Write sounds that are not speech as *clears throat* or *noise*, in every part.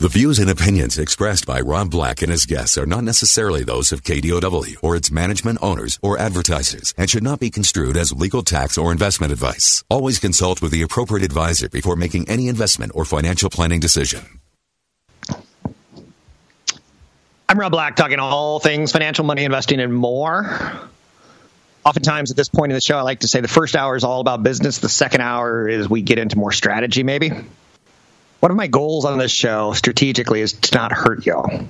The views and opinions expressed by Rob Black and his guests are not necessarily those of KDOW or its management owners or advertisers and should not be construed as legal tax or investment advice. Always consult with the appropriate advisor before making any investment or financial planning decision. I'm Rob Black, talking all things financial, money, investing, and more. Oftentimes at this point in the show, I like to say the first hour is all about business. The second hour is we get into more strategy, maybe. One of my goals on this show strategically is to not hurt y'all.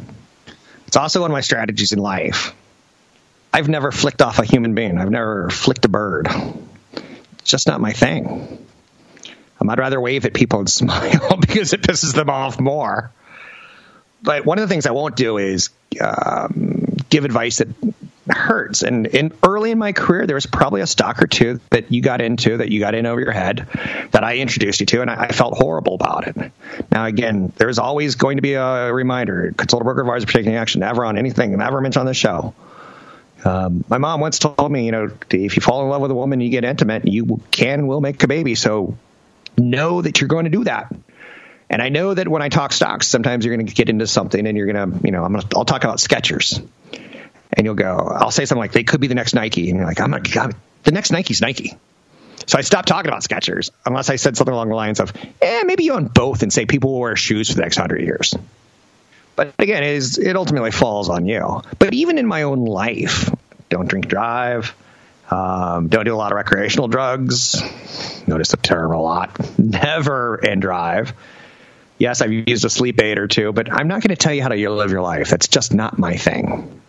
It's also one of my strategies in life. I've never flicked off a human being. I've never flicked a bird. It's just not my thing. I'd rather wave at people and *laughs* smile because it pisses them off more. But one of the things I won't do is um, give advice that hurts. And in early in my career, there was probably a stock or two that you got into that you got in over your head that I introduced you to, and I, I felt horrible about it. Now, again, there's always going to be a reminder: consult a broker advisor for taking action. Never on anything, never mentioned on the show. Um, my mom once told me, you know, if you fall in love with a woman, you get intimate, you can will make a baby. So know that you're going to do that. And I know that when I talk stocks, sometimes you're going to get into something, and you're going to, you know, I'm to, I'll talk about Skechers and you'll go, I'll say something like, they could be the next Nike. And you're like, I'm not, the next Nike's Nike. So I stopped talking about Skechers unless I said something along the lines of, eh, maybe you own both and say people will wear shoes for the next hundred years. But again, it, is, it ultimately falls on you. But even in my own life, don't drink drive, um, don't do a lot of recreational drugs. Notice the term a lot. *laughs* Never and drive. Yes, I've used a sleep aid or two, but I'm not going to tell you how to live your life. That's just not my thing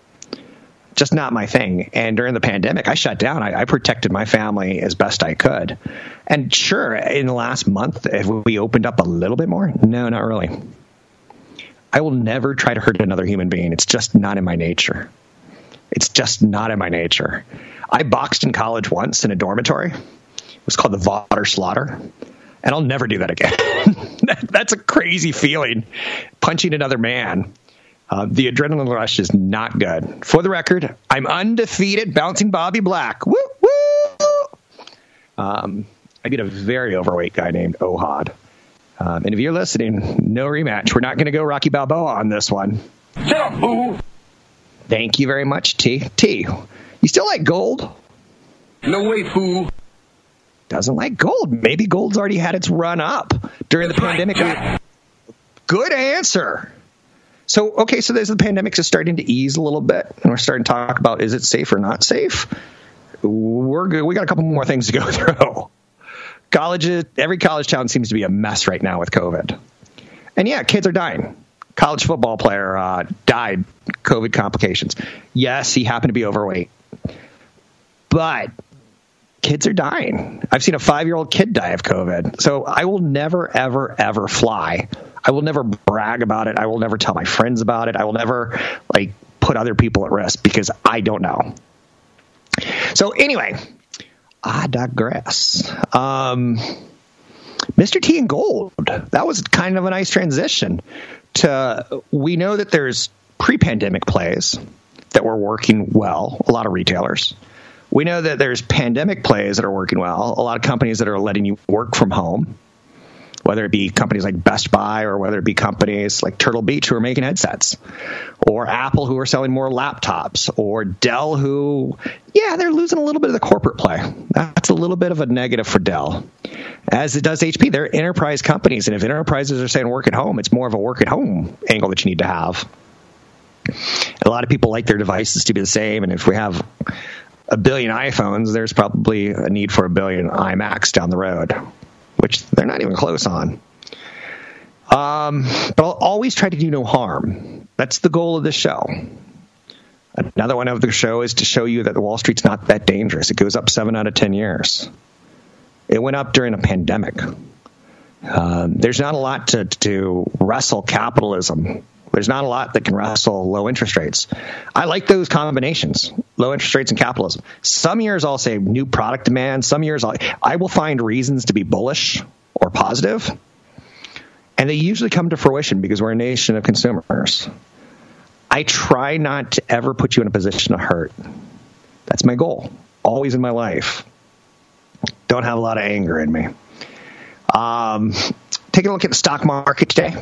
just not my thing. And during the pandemic, I shut down. I, I, protected my family as best I could. And sure, in the last month, have we opened up a little bit more? No, not really. I will never try to hurt another human being. It's just not in my nature. It's just not in my nature. I boxed in college once in a dormitory. It was called the Vater Slaughter. And I'll never do that again. *laughs* That's a crazy feeling, punching another man uh, the adrenaline rush is not good. For the record, I'm undefeated, bouncing Bobby Black. Woo woo! Um, I beat a very overweight guy named Ohad. Um, and if you're listening, no rematch. We're not going to go Rocky Balboa on this one. Thank you very much, T. T. You still like gold? No way, fool. Doesn't like gold. Maybe gold's already had its run up during the pandemic. Good answer. So, okay, so there's the pandemic is starting to ease a little bit, and we're starting to talk about is it safe or not safe. We're good. We got a couple more things to go *laughs* through. Colleges, every college town seems to be a mess right now with COVID, and yeah, kids are dying. College football player uh, died COVID complications. Yes, he happened to be overweight, but kids are dying. I've seen a five year old kid die of COVID. So I will never, ever, ever fly I will never brag about it. I will never tell my friends about it. I will never like put other people at risk because I don't know. So anyway, I digress. Um, Mr. T and Gold. That was kind of a nice transition. To we know that there's pre-pandemic plays that were working well. A lot of retailers. We know that there's pandemic plays that are working well. A lot of companies that are letting you work from home whether it be companies like Best Buy or whether it be companies like Turtle Beach who are making headsets, or Apple who are selling more laptops, or Dell who, yeah, they're losing a little bit of the corporate play. That's a little bit of a negative for Dell, as it does HP. They're enterprise companies, and if enterprises are saying work at home, it's more of a work at home angle that you need to have. A lot of people like their devices to be the same, and if we have a billion iPhones, there's probably a need for a billion iMacs down the road which they're not even close on. Um, but I'll always try to do no harm. That's the goal of this show. Another one of the show is to show you that the Wall Street's not that dangerous. It goes up seven out of ten years. It went up during a pandemic. Um, there's not a lot to, to wrestle capitalism. There's not a lot that can wrestle low interest rates. I like those combinations, low interest rates and capitalism. Some years I'll say new product demand. Some years I'll, I will find reasons to be bullish or positive, and they usually come to fruition because we're a nation of consumers. I try not to ever put you in a position to hurt. That's my goal, always in my life. Don't have a lot of anger in me. Um, take a look at the stock market today.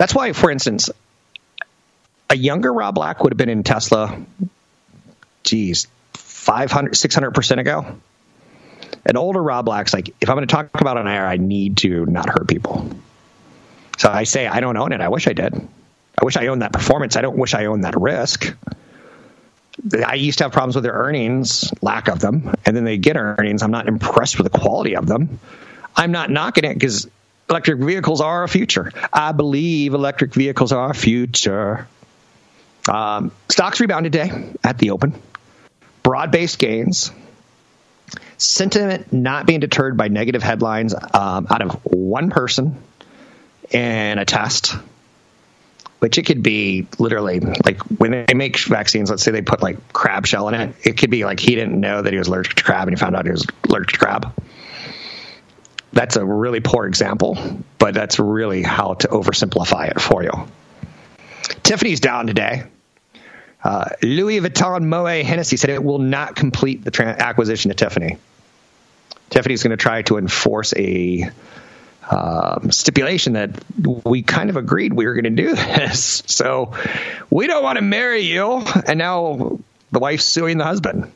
That's why, for instance, a younger Rob Black would have been in Tesla, geez, 500, 600% ago. An older Rob Black's like, if I'm going to talk about an air, I need to not hurt people. So I say, I don't own it. I wish I did. I wish I owned that performance. I don't wish I owned that risk. I used to have problems with their earnings, lack of them, and then they get earnings. I'm not impressed with the quality of them. I'm not knocking it because electric vehicles are a future. I believe electric vehicles are a future. Um, stocks rebounded today at the open. Broad based gains. Sentiment not being deterred by negative headlines um, out of one person and a test which it could be literally like when they make vaccines, let's say they put like crab shell in it, it could be like he didn't know that he was allergic to crab and he found out he was allergic to crab. That's a really poor example, but that's really how to oversimplify it for you. Tiffany's down today. Uh, Louis Vuitton Moet Hennessy said it will not complete the acquisition of Tiffany. Tiffany's going to try to enforce a um, stipulation that we kind of agreed we were going to do *laughs* this. So we don't want to marry you. And now the wife's suing the husband.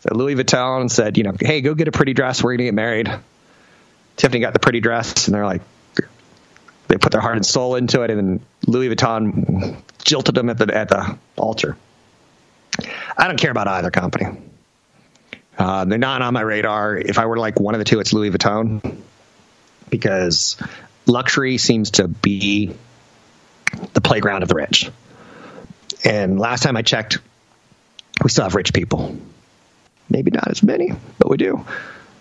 So Louis Vuitton said, you know, hey, go get a pretty dress. We're going to get married. Tiffany got the pretty dress, and they're like, they put their heart and soul into it, and then Louis Vuitton jilted them at the at the altar. I don't care about either company. Uh, they're not on my radar. If I were like one of the two, it's Louis Vuitton because luxury seems to be the playground of the rich. And last time I checked, we still have rich people. Maybe not as many, but we do.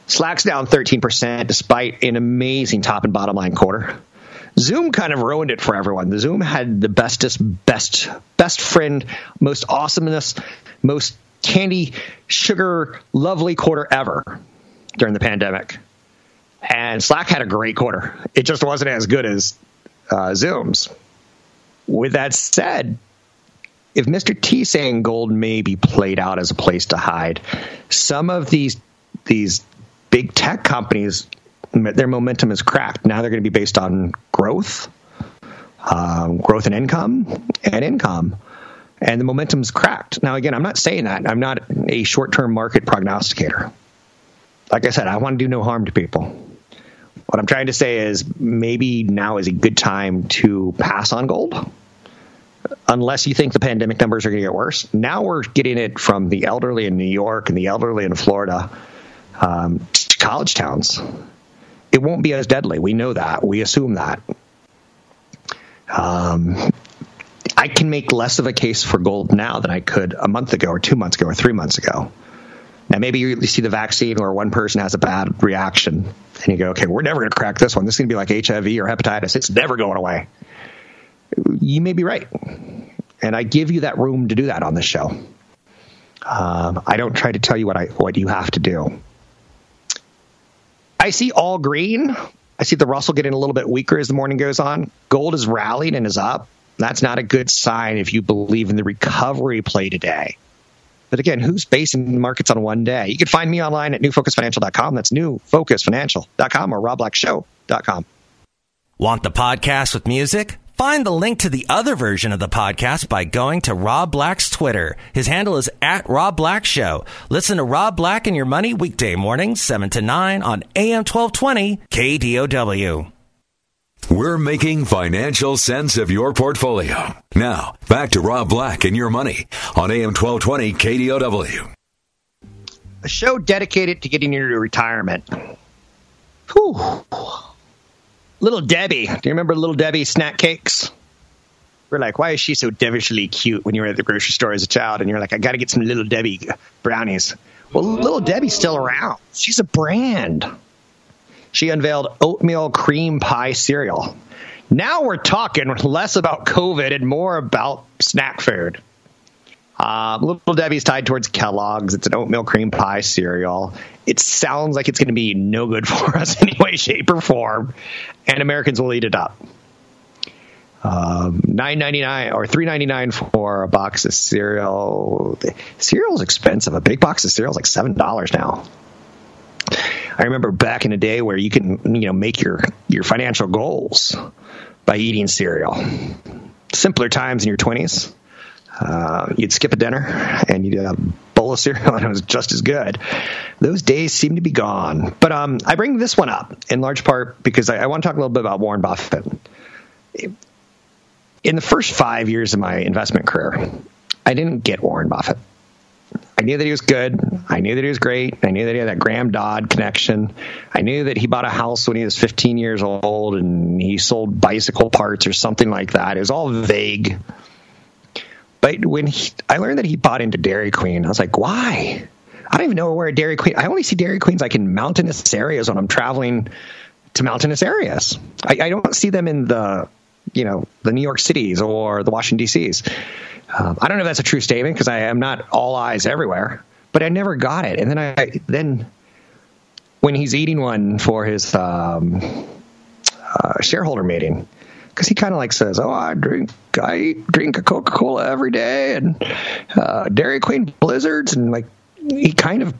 Slack's down 13% despite an amazing top and bottom line quarter. Zoom kind of ruined it for everyone. The Zoom had the bestest, best, best friend, most awesomeness, most candy, sugar, lovely quarter ever during the pandemic. And Slack had a great quarter. It just wasn't as good as uh, Zoom's. With that said, if Mr. T saying gold may be played out as a place to hide, some of these these big tech companies, their momentum is cracked. Now they're going to be based on growth, um, growth and income, and income. And the momentum's cracked. Now, again, I'm not saying that. I'm not a short term market prognosticator. Like I said, I want to do no harm to people. What I'm trying to say is maybe now is a good time to pass on gold. Unless you think the pandemic numbers are going to get worse. Now we're getting it from the elderly in New York and the elderly in Florida um, college towns. It won't be as deadly. We know that. We assume that. Um, I can make less of a case for gold now than I could a month ago or two months ago or three months ago. Now, maybe you see the vaccine or one person has a bad reaction and you go, okay, we're never going to crack this one. This is going to be like HIV or hepatitis. It's never going away. You may be right. And I give you that room to do that on this show. Um, I don't try to tell you what I what you have to do. I see all green. I see the Russell getting a little bit weaker as the morning goes on. Gold is rallied and is up. That's not a good sign if you believe in the recovery play today. But again, who's basing markets on one day? You can find me online at newfocusfinancial.com. That's newfocusfinancial.com or robblackshow.com. Want the podcast with music? Find the link to the other version of the podcast by going to Rob Black's Twitter. His handle is at Rob Black Show. Listen to Rob Black and Your Money weekday mornings, 7 to 9 on AM 1220 KDOW. We're making financial sense of your portfolio. Now, back to Rob Black and your money on AM 1220 KDOW. A show dedicated to getting you to retirement. Whew. Little Debbie. Do you remember Little Debbie snack cakes? We're like, why is she so devilishly cute when you were at the grocery store as a child? And you're like, I got to get some Little Debbie brownies. Well, Little Debbie's still around. She's a brand. She unveiled oatmeal cream pie cereal. Now we're talking less about COVID and more about snack food. Uh, Little Debbie's tied towards Kellogg's. It's an oatmeal cream pie cereal. It sounds like it's going to be no good *laughs* for us in any way, shape, or form, and Americans will eat it up. Um, nine ninety nine or three ninety nine for a box of cereal. Cereal is expensive. A big box of cereal is like seven dollars now. I remember back in the day where you can you know make your your financial goals by eating cereal. Simpler times in your twenties. Uh, you'd skip a dinner and you'd have a bowl of cereal *laughs* and it was just as good. Those days seem to be gone. But um, I bring this one up in large part because I, I want to talk a little bit about Warren Buffett in the first five years of my investment career, I didn't get Warren Buffett. I knew that he was good. I knew that he was great. I knew that he had that Graham Dodd connection. I knew that he bought a house when he was 15 years old and he sold bicycle parts or something like that. It was all vague. But when he, I learned that he bought into Dairy Queen, I was like, why? I don't even know where Dairy Queen. I only see Dairy Queens like in mountainous areas when I'm traveling to mountainous areas. I, I don't see them in the you know the New York Cities or the Washington D.C.s. Um, I don't know if that's a true statement because I am not all eyes everywhere, but I never got it. And then I then when he's eating one for his um, uh, shareholder meeting, because he kind of like says, "Oh, I drink I drink a Coca Cola every day and uh, Dairy Queen blizzards," and like he kind of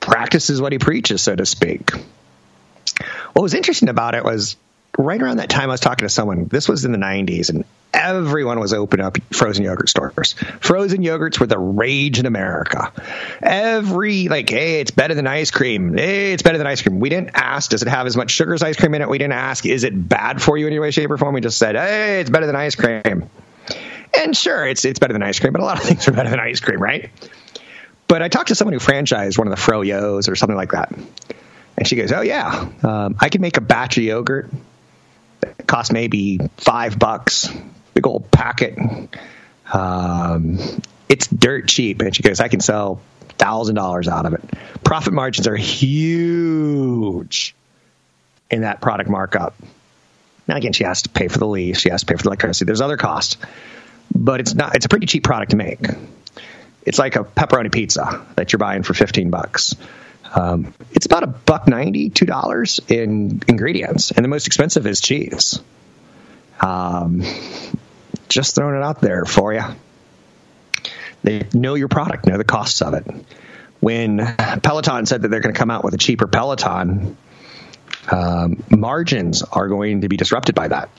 practices what he preaches, so to speak. What was interesting about it was right around that time, I was talking to someone. This was in the 90s, and everyone was opening up frozen yogurt stores. Frozen yogurts were the rage in America. Every, like, hey, it's better than ice cream. Hey, it's better than ice cream. We didn't ask, does it have as much sugar as ice cream in it? We didn't ask, is it bad for you in any way, shape, or form? We just said, hey, it's better than ice cream. And sure, it's, it's better than ice cream, but a lot of things are better than ice cream, right? But I talked to someone who franchised one of the Froyos or something like that. And she goes, Oh, yeah, um, I can make a batch of yogurt it cost maybe five bucks, big old packet. Um, it's dirt cheap. And she goes, I can sell thousand dollars out of it. Profit margins are huge in that product markup. Now again, she has to pay for the lease, she has to pay for the electricity. There's other costs, but it's not. It's a pretty cheap product to make. It's like a pepperoni pizza that you're buying for fifteen bucks. Um, it's about a buck ninety, two dollars in ingredients, and the most expensive is cheese. Um, just throwing it out there for you. They know your product, know the costs of it. When Peloton said that they're going to come out with a cheaper Peloton, um, margins are going to be disrupted by that.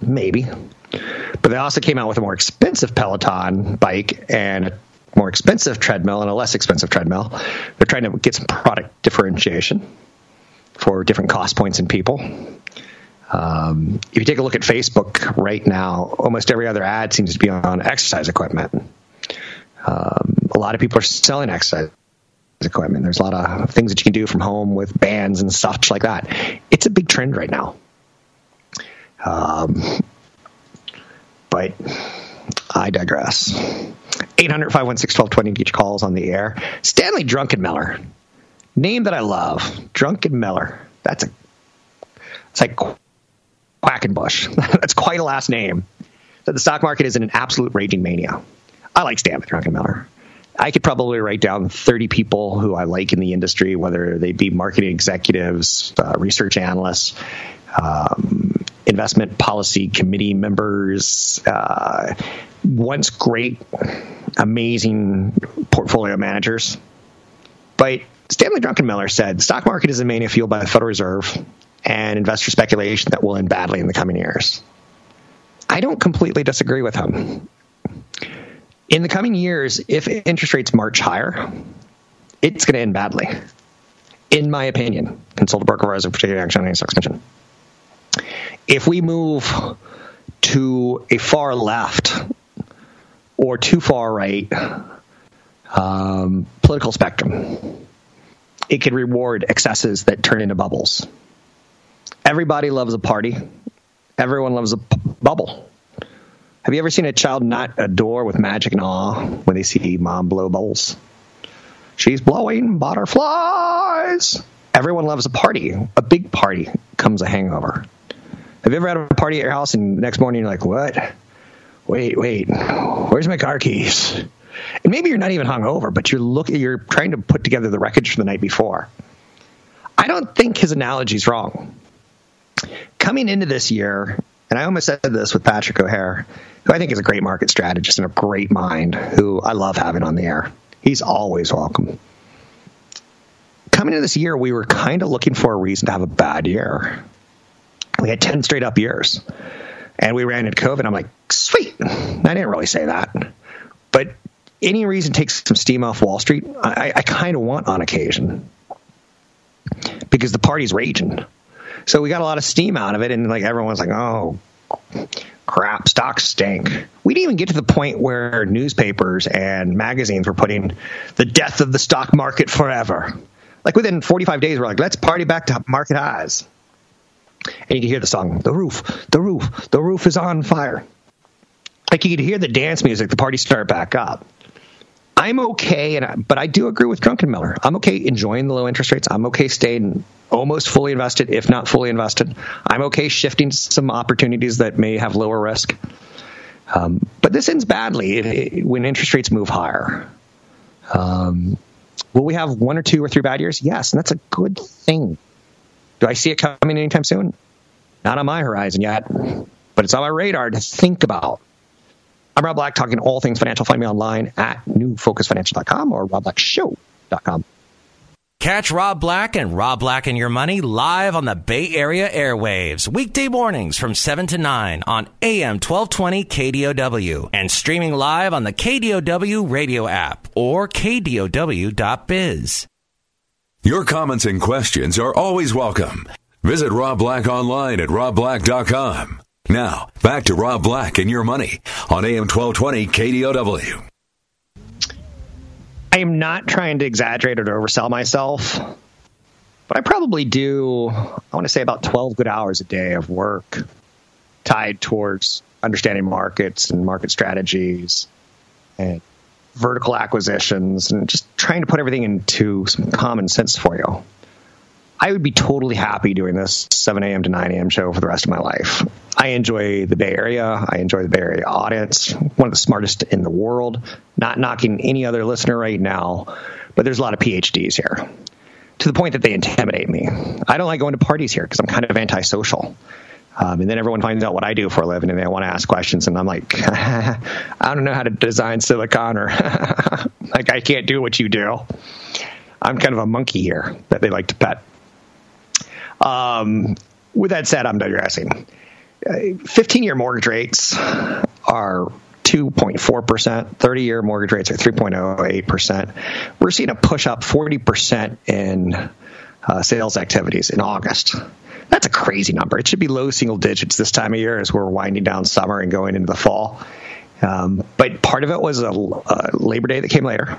Maybe. But they also came out with a more expensive Peloton bike and a more expensive treadmill and a less expensive treadmill. They're trying to get some product differentiation for different cost points in people. Um, if you take a look at Facebook right now, almost every other ad seems to be on exercise equipment. Um, a lot of people are selling exercise equipment. There's a lot of things that you can do from home with bands and such like that. It's a big trend right now. Um, but I digress. 800 516 1220 each calls on the air. Stanley Druckenmiller. Name that I love. Druckenmiller. That's a, it's like Quackenbush. *laughs* That's quite a last name. The stock market is in an absolute raging mania. I like Stanley Druckenmiller. I could probably write down 30 people who I like in the industry, whether they be marketing executives, uh, research analysts, um, investment policy committee members, uh, once great, amazing portfolio managers. But Stanley Druckenmiller said the stock market is a mania fueled by the Federal Reserve and investor speculation that will end badly in the coming years. I don't completely disagree with him. In the coming years, if interest rates march higher, it's going to end badly. In my opinion, consult a broker advisor for particular action on mentioned. If we move to a far left or too far right um, political spectrum, it could reward excesses that turn into bubbles. Everybody loves a party. Everyone loves a p- bubble. Have you ever seen a child not adore with magic and awe when they see mom blow bubbles? She's blowing butterflies. everyone loves a party. A big party comes a hangover. Have you ever had a party at your house and next morning you're like, what? Wait, wait, where's my car keys? And maybe you're not even hungover, but you're looking, you're trying to put together the wreckage from the night before. I don't think his analogy is wrong. Coming into this year, and I almost said this with Patrick O'Hare, who I think is a great market strategist and a great mind, who I love having on the air. He's always welcome. Coming into this year, we were kind of looking for a reason to have a bad year. We had 10 straight up years. And we ran into COVID. I'm like, sweet. I didn't really say that. But any reason takes some steam off Wall Street, I, I kind of want on occasion because the party's raging. So we got a lot of steam out of it, and like everyone's like, "Oh, crap, stocks stink." We didn't even get to the point where newspapers and magazines were putting the death of the stock market forever. Like within 45 days, we're like, "Let's party back to market highs." And you can hear the song, "The roof, the roof, the roof is on fire." Like you could hear the dance music, the party start back up. I'm okay, and I, but I do agree with Druckenmiller. I'm okay enjoying the low interest rates. I'm okay staying almost fully invested, if not fully invested. I'm okay shifting some opportunities that may have lower risk. Um, but this ends badly when interest rates move higher. Um, will we have one or two or three bad years? Yes, and that's a good thing. Do I see it coming anytime soon? Not on my horizon yet, but it's on my radar to think about. I'm Rob Black, talking all things financial. Find me online at newfocusfinancial.com or robblackshow.com. Catch Rob Black and Rob Black and Your Money live on the Bay Area airwaves, weekday mornings from 7 to 9 on AM 1220 KDOW and streaming live on the KDOW radio app or KDOW.biz. Your comments and questions are always welcome. Visit Rob Black online at robblack.com. Now, back to Rob Black and your money on AM 1220 KDOW. I am not trying to exaggerate or to oversell myself, but I probably do, I want to say about 12 good hours a day of work tied towards understanding markets and market strategies and vertical acquisitions and just trying to put everything into some common sense for you. I would be totally happy doing this 7 a.m. to 9 a.m. show for the rest of my life. I enjoy the Bay Area. I enjoy the Bay Area audience. One of the smartest in the world. Not knocking any other listener right now, but there's a lot of PhDs here to the point that they intimidate me. I don't like going to parties here because I'm kind of antisocial. Um, and then everyone finds out what I do for a living and they want to ask questions. And I'm like, *laughs* I don't know how to design silicon or *laughs* like I can't do what you do. I'm kind of a monkey here that they like to pet. Um, with that said, I'm digressing. 15 year mortgage rates are 2.4%. 30 year mortgage rates are 3.08%. We're seeing a push up 40% in uh, sales activities in August. That's a crazy number. It should be low single digits this time of year as we're winding down summer and going into the fall. Um, but part of it was a, a Labor Day that came later.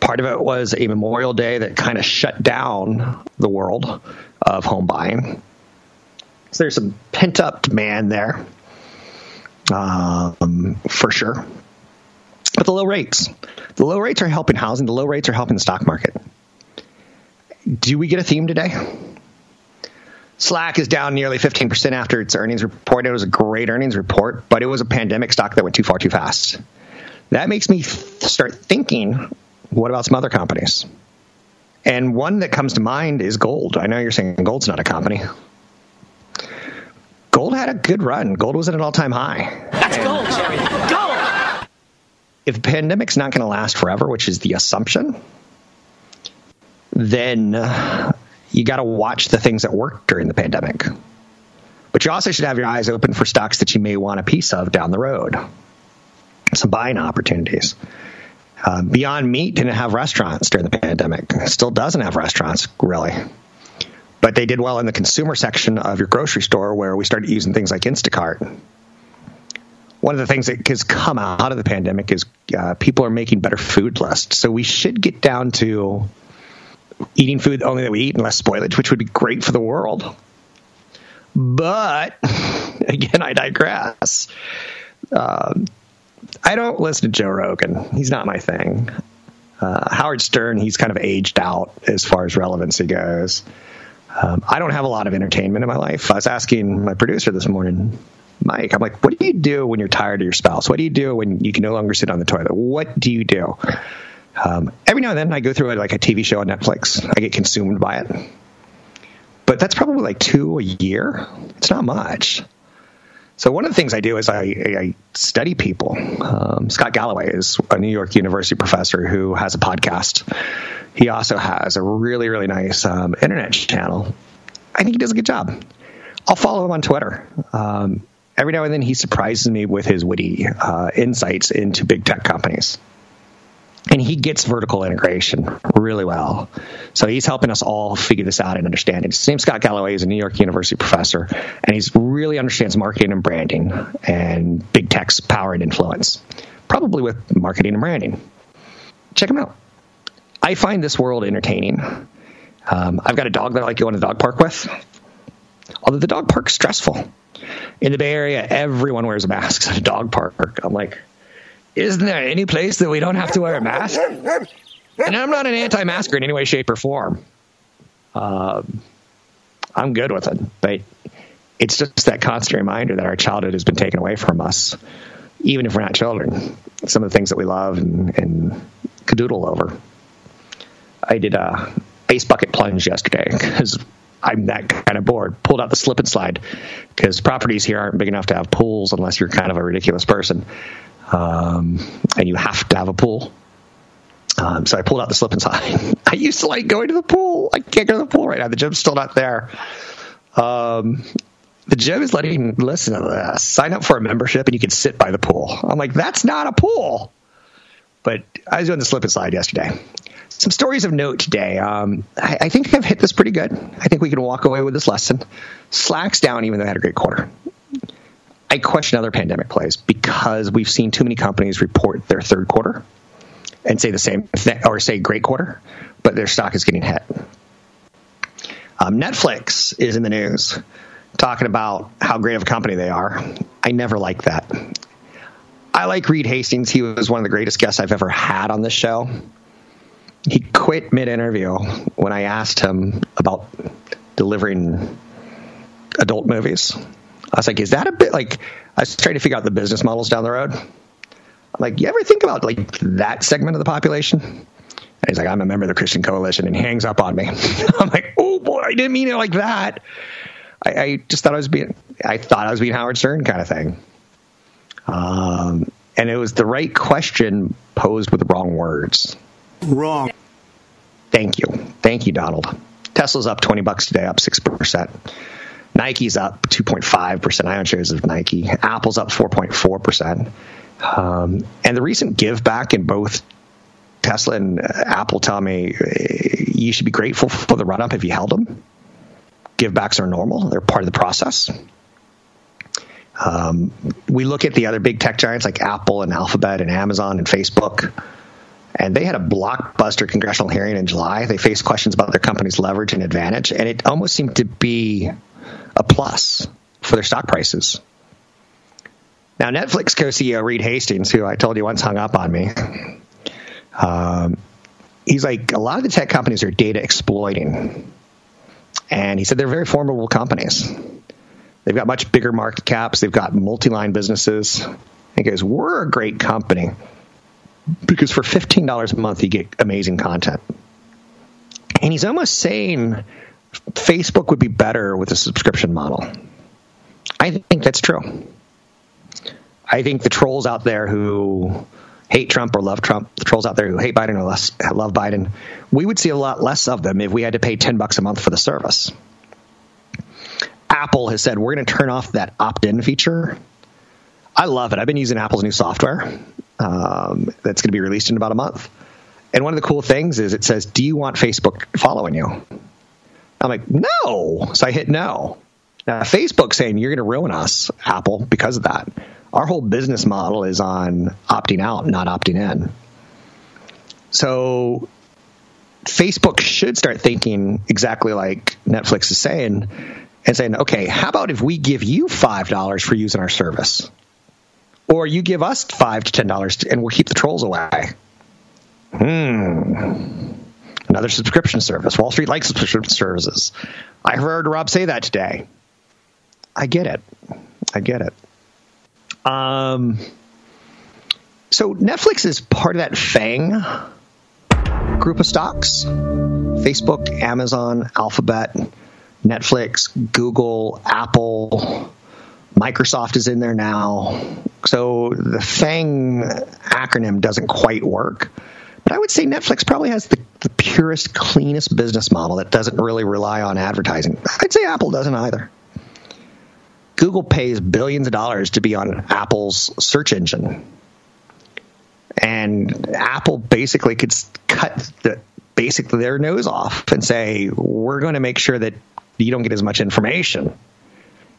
Part of it was a Memorial Day that kind of shut down the world of home buying. So there's some pent up demand there, um, for sure. But the low rates, the low rates are helping housing. The low rates are helping the stock market. Do we get a theme today? Slack is down nearly 15% after its earnings report. It was a great earnings report, but it was a pandemic stock that went too far too fast. That makes me start thinking what about some other companies? And one that comes to mind is gold. I know you're saying gold's not a company. Gold had a good run. Gold was at an all time high. That's and gold, Jerry. Gold! If the pandemic's not going to last forever, which is the assumption, then uh, you got to watch the things that worked during the pandemic. But you also should have your eyes open for stocks that you may want a piece of down the road. Some buying opportunities. Uh, Beyond Meat didn't have restaurants during the pandemic. still doesn't have restaurants, really. But they did well in the consumer section of your grocery store where we started using things like Instacart. One of the things that has come out of the pandemic is uh, people are making better food lists. So we should get down to eating food only that we eat and less spoilage, which would be great for the world. But *laughs* again, I digress. Um, I don't listen to Joe Rogan. He's not my thing. Uh, Howard Stern, he's kind of aged out as far as relevancy goes. Um, I don't have a lot of entertainment in my life. I was asking my producer this morning, Mike, I'm like, what do you do when you're tired of your spouse? What do you do when you can no longer sit on the toilet? What do you do? Um, every now and then I go through like a TV show on Netflix. I get consumed by it. But that's probably like two a year. It's not much. So one of the things I do is I, I study people. Um, Scott Galloway is a New York University professor who has a podcast. He also has a really really nice um, internet channel. I think he does a good job. I'll follow him on Twitter. Um, every now and then he surprises me with his witty uh, insights into big tech companies and he gets vertical integration really well. So he's helping us all figure this out and understand it. His name's Scott Galloway. He's a New York University professor, and he's really understands marketing and branding and big tech's power and influence, probably with marketing and branding. Check him out. I find this world entertaining. Um, I've got a dog that I like going to the dog park with, although the dog park's stressful. In the Bay Area, everyone wears a mask at a dog park. I'm like, isn't there any place that we don't have to wear a mask? And I'm not an anti-masker in any way, shape, or form. Um, I'm good with it, but it's just that constant reminder that our childhood has been taken away from us, even if we're not children. Some of the things that we love and, and cadoodle over. I did a ice bucket plunge yesterday because I'm that kind of bored. Pulled out the slip and slide because properties here aren't big enough to have pools unless you're kind of a ridiculous person um, and you have to have a pool. Um, so I pulled out the slip and slide. *laughs* I used to like going to the pool. I can't go to the pool right now. The gym's still not there. Um, the gym is letting listen to this. Sign up for a membership and you can sit by the pool. I'm like, that's not a pool. But I was doing the slip and slide yesterday. Some stories of note today. Um, I, I, think I've hit this pretty good. I think we can walk away with this lesson. Slack's down even though I had a great quarter. I question other pandemic plays because we've seen too many companies report their third quarter and say the same thing or say great quarter, but their stock is getting hit. Um, Netflix is in the news talking about how great of a company they are. I never liked that. I like Reed Hastings. He was one of the greatest guests I've ever had on this show. He quit mid interview when I asked him about delivering adult movies. I was like, is that a bit like, I was trying to figure out the business models down the road. I'm like, you ever think about like that segment of the population? And he's like, I'm a member of the Christian Coalition, and he hangs up on me. *laughs* I'm like, oh boy, I didn't mean it like that. I, I, just thought I was being, I thought I was being Howard Stern kind of thing. Um, and it was the right question posed with the wrong words. Wrong. Thank you. Thank you, Donald. Tesla's up 20 bucks today, up 6%. Nike's up 2.5%. I own shares of Nike. Apple's up 4.4%. Um, and the recent give back in both Tesla and Apple tell me uh, you should be grateful for the run up if you held them. Give backs are normal, they're part of the process. Um, we look at the other big tech giants like Apple and Alphabet and Amazon and Facebook, and they had a blockbuster congressional hearing in July. They faced questions about their company's leverage and advantage, and it almost seemed to be a plus for their stock prices. Now, Netflix co CEO Reed Hastings, who I told you once hung up on me, um, he's like, a lot of the tech companies are data exploiting. And he said they're very formidable companies. They've got much bigger market caps, they've got multi line businesses. He goes, We're a great company because for $15 a month, you get amazing content. And he's almost saying Facebook would be better with a subscription model. I think that's true. I think the trolls out there who hate Trump or love Trump, the trolls out there who hate Biden or less, love Biden, we would see a lot less of them if we had to pay 10 bucks a month for the service. Apple has said we're going to turn off that opt-in feature. I love it. I've been using Apple's new software um, that's going to be released in about a month. And one of the cool things is it says, "Do you want Facebook following you?" I'm like, no. So I hit no. Now, Facebook saying you're going to ruin us, Apple, because of that. Our whole business model is on opting out, not opting in. So Facebook should start thinking exactly like Netflix is saying and saying, okay, how about if we give you $5 for using our service? Or you give us 5 to $10 and we'll keep the trolls away. Hmm. Another subscription service. Wall Street likes subscription services. I heard Rob say that today. I get it. I get it. Um, so Netflix is part of that FANG group of stocks. Facebook, Amazon, Alphabet, Netflix, Google, Apple, Microsoft is in there now. So the FANG acronym doesn't quite work. But I would say Netflix probably has the, the purest, cleanest business model that doesn't really rely on advertising. I'd say Apple doesn't either. Google pays billions of dollars to be on Apple's search engine. And Apple basically could cut the, basically their nose off and say, we're going to make sure that you don't get as much information.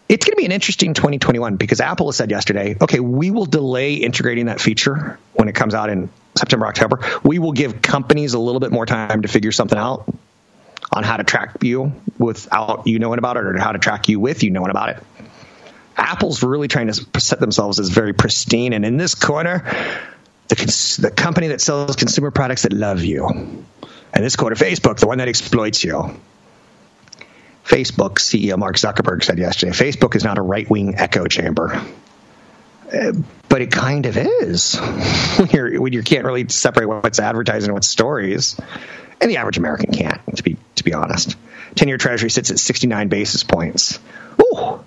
It's going to be an interesting 2021 because Apple has said yesterday, okay, we will delay integrating that feature when it comes out in September, October. We will give companies a little bit more time to figure something out on how to track you without you knowing about it or how to track you with you knowing about it. Apple's really trying to set themselves as very pristine. And in this corner, the, cons- the company that sells consumer products that love you. And this quarter, Facebook, the one that exploits you. Facebook CEO Mark Zuckerberg said yesterday Facebook is not a right wing echo chamber. Uh, but it kind of is *laughs* when, you're, when you can't really separate what's advertising and what's stories. And the average American can't, to be, to be honest. 10 year Treasury sits at 69 basis points. Ooh.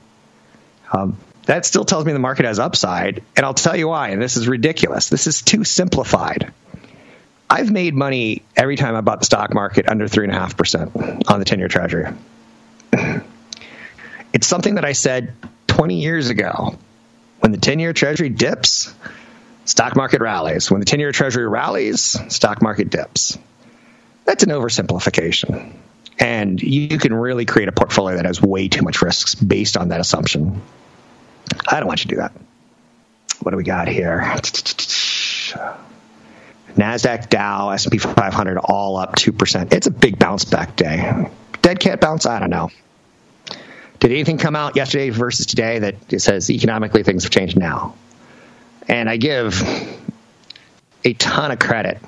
Um, that still tells me the market has upside. And I'll tell you why. And this is ridiculous. This is too simplified. I've made money every time I bought the stock market under 3.5% on the 10 year Treasury. *clears throat* it's something that I said 20 years ago. When the 10 year Treasury dips, stock market rallies. When the 10 year Treasury rallies, stock market dips. That's an oversimplification. And you can really create a portfolio that has way too much risks based on that assumption. I don't want you to do that. What do we got here? Nasdaq, Dow, S&P 500 all up 2%. It's a big bounce back day. Dead cat bounce, I don't know. Did anything come out yesterday versus today that says economically things have changed now? And I give a ton of credit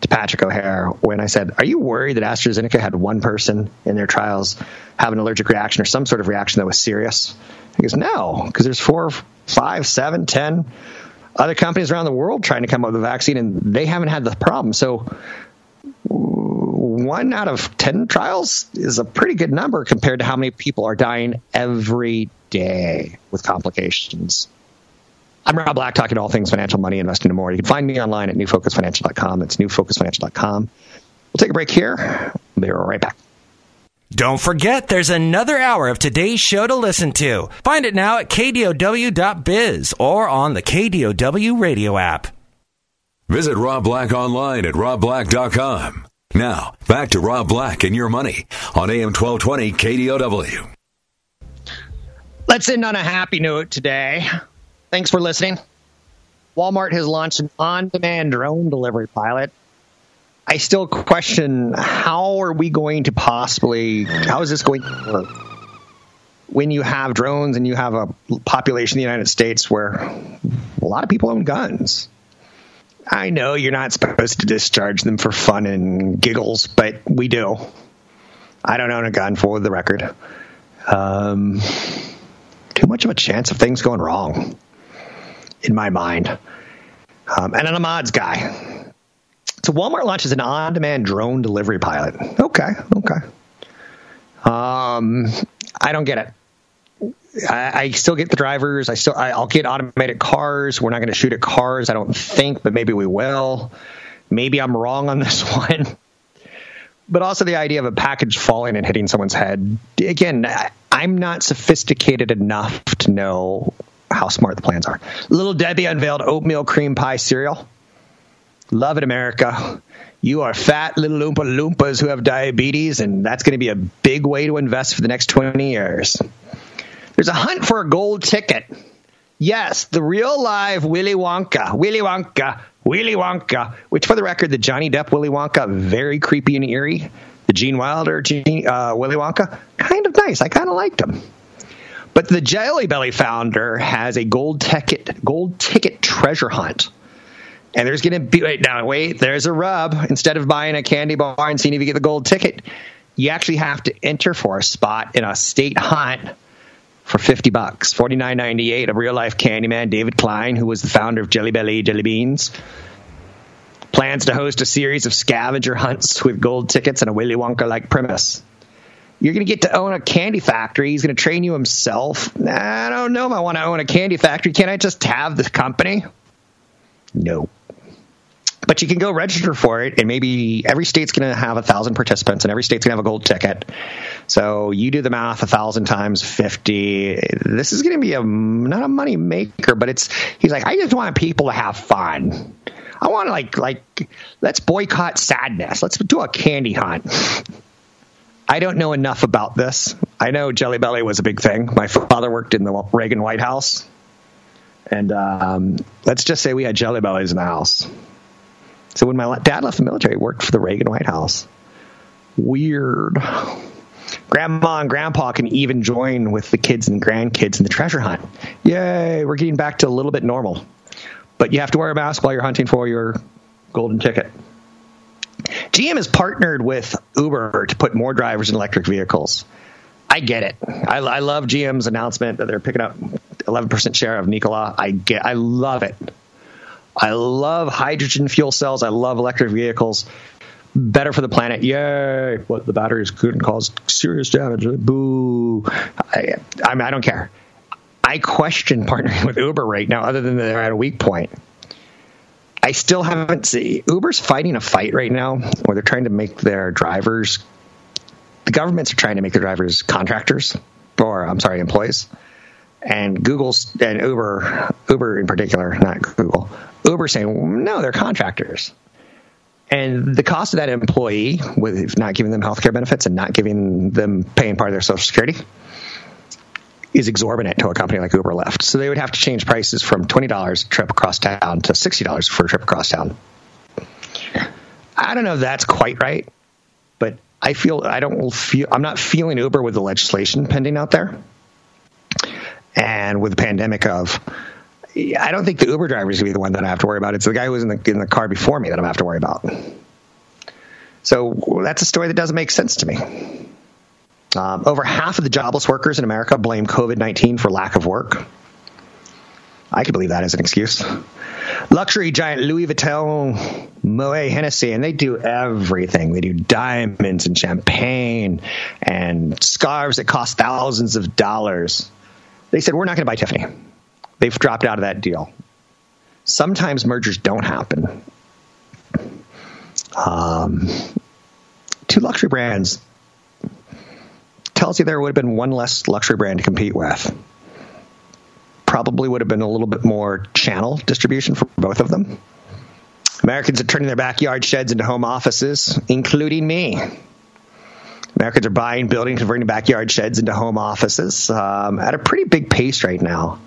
to Patrick O'Hare when I said, Are you worried that AstraZeneca had one person in their trials have an allergic reaction or some sort of reaction that was serious? He goes, No, because there's four, five, seven, ten other companies around the world trying to come up with a vaccine and they haven't had the problem. So one out of 10 trials is a pretty good number compared to how many people are dying every day with complications. I'm Rob Black, talking all things financial, money, investing, and more. You can find me online at newfocusfinancial.com. That's newfocusfinancial.com. We'll take a break here. We'll be right back. Don't forget, there's another hour of today's show to listen to. Find it now at kdow.biz or on the KDOW radio app. Visit Rob Black online at robblack.com. Now, back to Rob Black and your money on AM 1220 KDOW. Let's end on a happy note today. Thanks for listening. Walmart has launched an on demand drone delivery pilot. I still question how are we going to possibly, how is this going to work? When you have drones and you have a population in the United States where a lot of people own guns. I know you're not supposed to discharge them for fun and giggles, but we do. I don't own a gun for the record. Um, too much of a chance of things going wrong in my mind. Um, and I'm a mods guy. So Walmart launches an on-demand drone delivery pilot. Okay, okay. Um, I don't get it. I, I, still get the drivers. I still I, will get automated cars. We're not going to shoot at cars. I don't think, but maybe we will. Maybe I'm wrong on this *laughs* one. But also the idea of a package falling and hitting someone's head. Again, I'm not sophisticated enough to know how smart the plans are. Little Debbie unveiled oatmeal cream pie cereal. Love it, America. You are fat little Oompa Loompas who have diabetes, and that's going to be a big way to invest for the next 20 years. There's a hunt for a gold ticket. Yes, the real live Willy Wonka. Willy Wonka. Willy Wonka. Which, for the record, the Johnny Depp Willy Wonka, very creepy and eerie. The Gene Wilder Gene, uh, Willy Wonka, kind of nice. I kind of liked him. But the Jelly Belly founder has a gold ticket, gold ticket treasure hunt. And there's going to be wait now wait there's a rub. Instead of buying a candy bar and seeing if you get the gold ticket, you actually have to enter for a spot in a state hunt for 50 bucks, 49.98. A real life Candyman, David Klein, who was the founder of Jelly Belly Jelly Beans, plans to host a series of scavenger hunts with gold tickets and a Willy Wonka like premise. You're going to get to own a candy factory. He's going to train you himself. I don't know if I want to own a candy factory. Can't I just have the company? No. But you can go register for it, and maybe every state's going to have a thousand participants, and every state's going to have a gold ticket. So you do the math: a thousand times fifty. This is going to be a not a money maker, but it's. He's like, I just want people to have fun. I want to like like let's boycott sadness. Let's do a candy hunt. I don't know enough about this. I know Jelly Belly was a big thing. My father worked in the Reagan White House, and um, let's just say we had Jelly Bellies in the house. So when my dad left the military, worked for the Reagan White House. Weird. Grandma and grandpa can even join with the kids and grandkids in the treasure hunt. Yay, we're getting back to a little bit normal. But you have to wear a mask while you're hunting for your golden ticket. GM has partnered with Uber to put more drivers in electric vehicles. I get it. I, I love GM's announcement that they're picking up 11% share of Nikola. I get. I love it. I love hydrogen fuel cells. I love electric vehicles. Better for the planet. Yay. But the batteries couldn't cause serious damage. Boo. I, I, mean, I don't care. I question partnering with Uber right now, other than they're at a weak point. I still haven't seen Uber's fighting a fight right now where they're trying to make their drivers, the governments are trying to make their drivers contractors, or I'm sorry, employees. And Google's and Uber, Uber in particular, not Google, Uber saying, no, they're contractors. And the cost of that employee, with not giving them health care benefits and not giving them paying part of their Social Security, is exorbitant to a company like Uber Lyft. So they would have to change prices from $20 a trip across town to $60 for a trip across town. I don't know if that's quite right, but I feel I don't feel I'm not feeling Uber with the legislation pending out there. And with the pandemic of I don't think the Uber driver is going to be the one that I have to worry about. It's the guy who was in the in the car before me that I'm have to worry about. So that's a story that doesn't make sense to me. Um, over half of the jobless workers in America blame COVID 19 for lack of work. I could believe that as an excuse. Luxury giant Louis Vuitton, Moet Hennessy, and they do everything. They do diamonds and champagne and scarves that cost thousands of dollars. They said, We're not going to buy Tiffany. They've dropped out of that deal. Sometimes mergers don't happen. Um, two luxury brands tells you there would have been one less luxury brand to compete with. Probably would have been a little bit more channel distribution for both of them. Americans are turning their backyard sheds into home offices, including me. Americans are buying, building, converting backyard sheds into home offices um, at a pretty big pace right now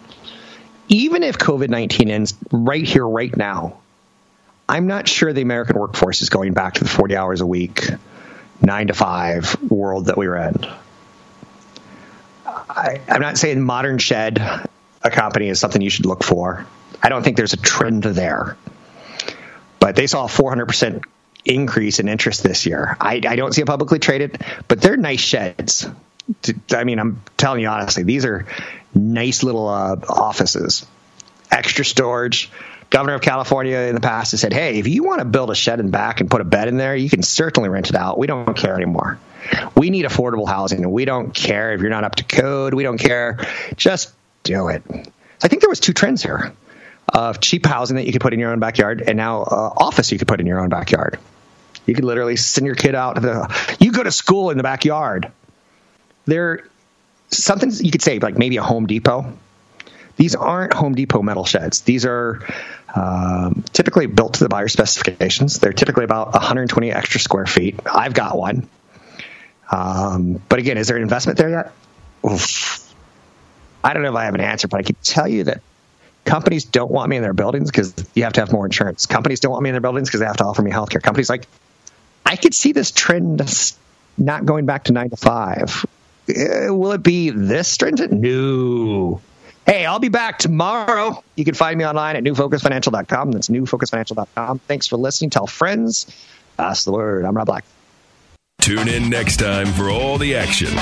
even if COVID 19 ends right here, right now, I'm not sure the American workforce is going back to the 40 hours a week, nine to five world that we were in. I, am not saying modern shed, a company, is something you should look for. I don't think there's a trend there. But they saw a 400% increase in interest this year. I, I don't see it publicly traded, but they're nice sheds. I mean, I'm telling you honestly, these are nice little uh, offices, extra storage. Governor of California in the past has said, hey, if you want to build a shed in back and put a bed in there, you can certainly rent it out. We don't care anymore. We need affordable housing, and we don't care if you're not up to code. We don't care. Just do it. I think there was two trends here of cheap housing that you could put in your own backyard, and now uh, office you could put in your own backyard. You could literally send your kid out. The, you go to school in the backyard. There something you could say like maybe a Home Depot. These aren't Home Depot metal sheds. These are um, typically built to the buyer specifications. They're typically about 120 extra square feet. I've got one. Um, but again, is there an investment there yet? Oof. I don't know if I have an answer, but I can tell you that companies don't want me in their buildings because you have to have more insurance. Companies don't want me in their buildings because they have to offer me healthcare. Companies like, I could see this trend not going back to nine to five Uh, will it be this stringent? No. Hey, I'll be back tomorrow. You can find me online at newfocusfinancial.com. That's newfocusfinancial.com. Thanks for listening. Tell friends. Pass the word. I'm Rob Black. Tune in next time for all the action.